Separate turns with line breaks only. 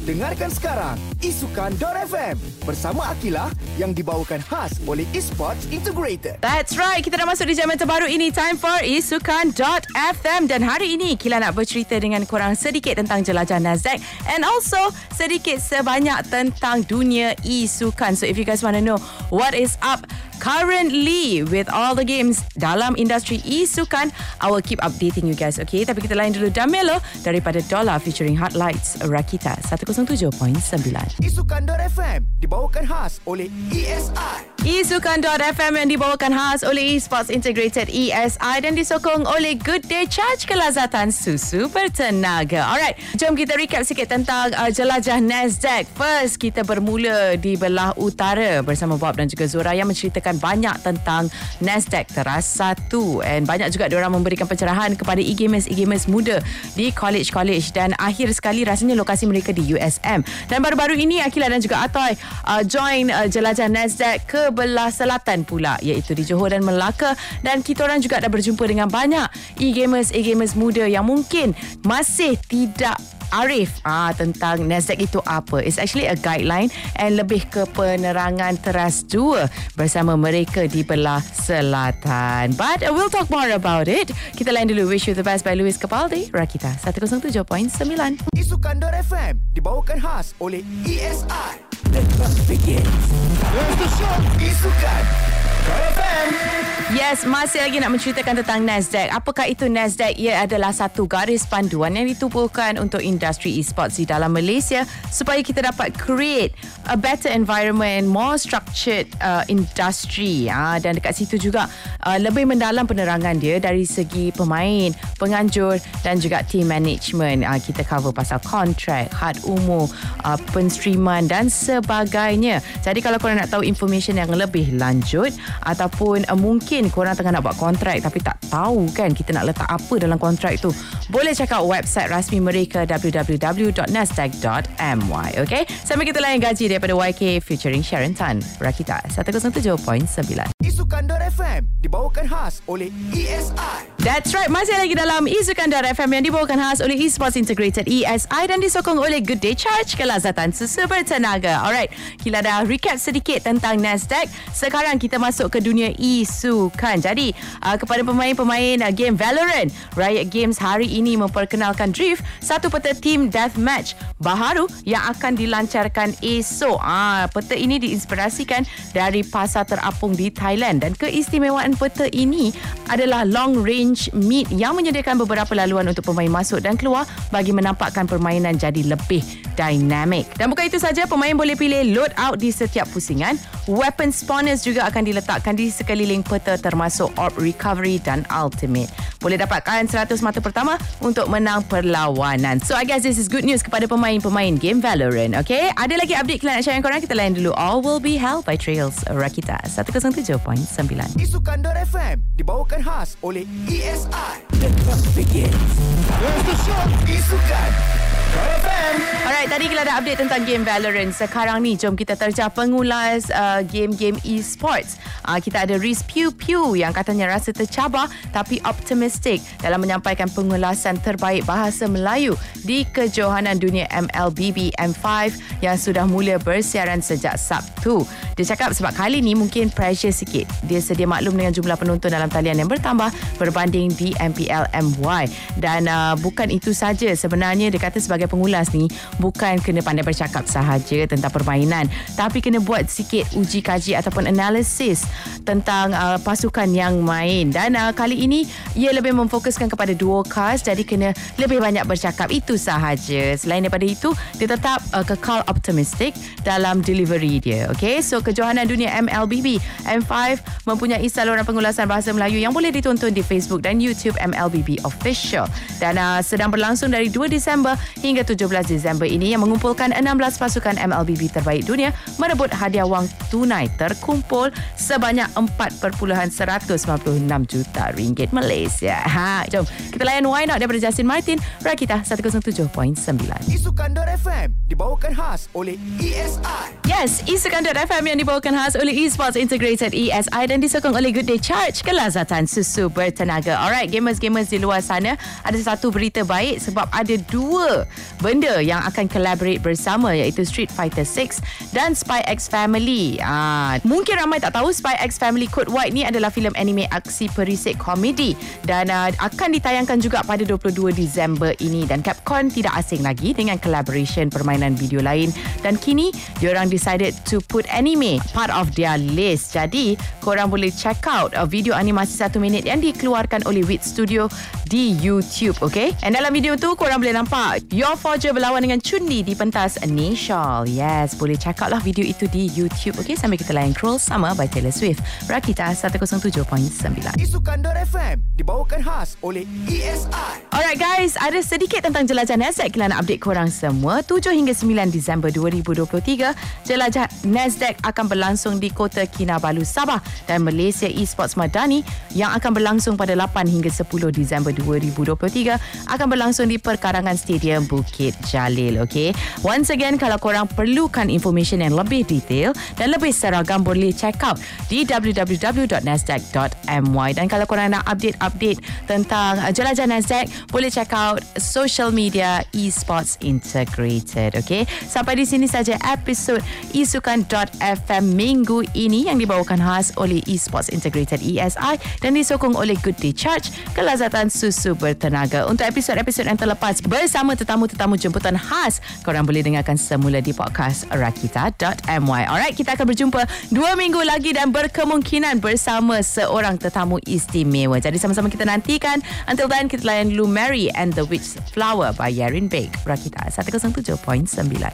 Dengarkan sekarang isukan.fm bersama Akilah yang dibawakan khas oleh Esports Integrated.
That's right. Kita dah masuk di zaman terbaru ini. Time for Isukan.fm. Dan hari ini, Kila nak bercerita dengan korang sedikit tentang jelajah Nasdaq. And also, sedikit sebanyak tentang dunia isukan. So, if you guys want to know what is up currently with all the games dalam industri isukan, I will keep updating you guys. Okay, tapi kita lain dulu Damelo daripada Dollar featuring Hot Lights Rakita 107.9.
Isukan.fm dibawakan khas oleh E ESI.
Isukan.fm yang dibawakan khas oleh Esports Integrated ESI dan disokong oleh Good Day Charge kelazatan susu bertenaga. Alright, jom kita recap sikit tentang uh, jelajah Nasdaq. First, kita bermula di belah utara bersama Bob dan juga Zura yang menceritakan banyak tentang Nasdaq teras satu and banyak juga diorang memberikan pencerahan kepada e-gamers e-gamers muda di college-college dan akhir sekali rasanya lokasi mereka di USM. Dan baru-baru ini Akila dan juga Atoy uh, join uh, jelajah Nasdaq ke belah selatan pula iaitu di Johor dan Melaka dan kita orang juga dah berjumpa dengan banyak e-gamers e-gamers muda yang mungkin masih tidak Arif ah tentang Nasdaq itu apa. It's actually a guideline and lebih ke penerangan teras dua bersama mereka di belah selatan. But uh, we'll talk more about it. Kita lain dulu Wish You The Best by Louis Capaldi. Rakita 107.9.
Isukan.fm dibawakan khas oleh ESI. The class begins. Here's the show. Isukan. FM.
Yes, masih lagi nak menceritakan tentang Nasdaq. Apakah itu Nasdaq? Ia adalah satu garis panduan yang ditubuhkan untuk industri e-sports di dalam Malaysia supaya kita dapat create a better environment, more structured uh, industry. Ha, dan dekat situ juga uh, lebih mendalam penerangan dia dari segi pemain, penganjur dan juga team management. Uh, kita cover pasal kontrak, had umur, uh, penstreaman dan sebagainya. Jadi kalau korang nak tahu information yang lebih lanjut ataupun uh, mungkin korang tengah nak buat kontrak tapi tak tahu kan kita nak letak apa dalam kontrak tu boleh check out website rasmi mereka www.nasdaq.my okay sambil kita layan gaji daripada YK featuring Sharon Tan Rakita 107.9
Isukan.fm dibawakan khas oleh ESI.
That's right, masih lagi dalam Isukan.fm yang dibawakan khas oleh Esports Integrated ESI dan disokong oleh Good Day Charge kelazatan susu bertenaga. Alright, kita dah recap sedikit tentang Nasdaq. Sekarang kita masuk ke dunia isukan. Jadi, uh, kepada pemain-pemain uh, game Valorant, Riot Games hari ini memperkenalkan Drift, satu peta team deathmatch baharu yang akan dilancarkan esok. Ah, peta ini diinspirasikan dari pasar terapung di Thailand dan keistimewaan peta ini adalah long range meet yang menyediakan beberapa laluan untuk pemain masuk dan keluar bagi menampakkan permainan jadi lebih dynamic. Dan bukan itu saja, pemain boleh pilih loadout di setiap pusingan. Weapon spawners juga akan diletakkan di sekeliling peta termasuk orb recovery dan ultimate. Boleh dapatkan 100 mata pertama untuk menang perlawanan. So I guess this is good news kepada pemain-pemain game Valorant. Okay, ada lagi update kalian nak share dengan korang? Kita layan dulu. All will be held by Trails Rakita 107.9.
Isukan.fm dibawakan khas oleh ESI. The class begins. Here's the show. Isukan.
Alright, tadi kita ada update tentang game Valorant. Sekarang ni, jom kita terjah pengulas uh, game-game e-sports. Uh, kita ada Riz Pew Pew yang katanya rasa tercabar tapi optimistic dalam menyampaikan pengulasan terbaik bahasa Melayu di kejohanan dunia MLBB M5 yang sudah mula bersiaran sejak Sabtu. Dia cakap sebab kali ni mungkin pressure sikit. Dia sedia maklum dengan jumlah penonton dalam talian yang bertambah berbanding di MPL MY. Dan uh, bukan itu saja sebenarnya dia kata sebagai pengulas ni bukan kena pandai bercakap sahaja tentang permainan tapi kena buat sikit uji kaji ataupun analisis tentang uh, pasukan yang main. Dan uh, kali ini ia lebih memfokuskan kepada duo cast jadi kena lebih banyak bercakap. Itu sahaja. Selain daripada itu dia tetap uh, kekal optimistic dalam delivery dia. Okay so kejohanan dunia MLBB M5 mempunyai saluran pengulasan bahasa Melayu yang boleh ditonton di Facebook dan YouTube MLBB Official. Dan uh, sedang berlangsung dari 2 Disember hingga 17 Disember ini yang mengumpulkan 16 pasukan MLBB terbaik dunia merebut hadiah wang tunai terkumpul sebanyak 4.196 juta ringgit Malaysia. Ha, jom kita layan Why Not daripada Justin Martin, Rakita 107.9.
Isukan.fm dibawakan khas oleh ESI.
Yes, Isukan.fm yang dibawakan khas oleh Esports Integrated ESI dan disokong oleh Good Day Charge kelazatan susu bertenaga. Alright, gamers-gamers di luar sana, ada satu berita baik sebab ada dua benda yang akan collaborate bersama iaitu Street Fighter 6 dan Spy X Family. Ah, mungkin ramai tak tahu Spy X Family Code White ni adalah filem anime aksi perisik komedi dan uh, akan ditayangkan juga pada 22 Disember ini dan Capcom tidak asing lagi dengan collaboration permainan video lain dan kini diorang decided to put anime part of their list. Jadi, korang boleh check out uh, video animasi satu minit yang dikeluarkan oleh Wit Studio di YouTube, okay? And dalam video tu, korang boleh nampak Your Forger berlawan dengan Chun-Li di pentas Nishal. Yes, boleh check out lah video itu di YouTube, okay? Sambil kita layan Crawl sama by Taylor Swift. Rakita 107.9.
Isu Kandor FM dibawakan khas oleh ESI.
Alright guys, ada sedikit tentang jelajah Nasdaq kita nak update korang semua. 7 hingga 9 Disember 2023, jelajah Nasdaq akan berlangsung di Kota Kinabalu, Sabah dan Malaysia Esports Madani yang akan berlangsung pada 8 hingga 10 Disember 2023 akan berlangsung di Perkarangan Stadium Bukit Jalil. Okay. Once again, kalau korang perlukan information yang lebih detail dan lebih seragam boleh check out di www.nasdaq.my dan kalau korang nak update-update tentang uh, jelajah Nasdaq boleh check out social media esports integrated. Okay. Sampai di sini saja episod isukan.fm minggu ini yang dibawakan khas oleh esports integrated ESI dan disokong oleh Good Day Charge kelazatan susu bertenaga. Untuk episod-episod yang terlepas bersama tetamu-tetamu jemputan khas, korang boleh dengarkan semula di podcast rakita.my. Alright, kita akan berjumpa dua minggu lagi dan berkemungkinan bersama seorang tetamu istimewa. Jadi sama-sama kita nantikan. Until then, kita layan dulu Mary and the Witch Flower by Yarin Bake. Rakita 107.9.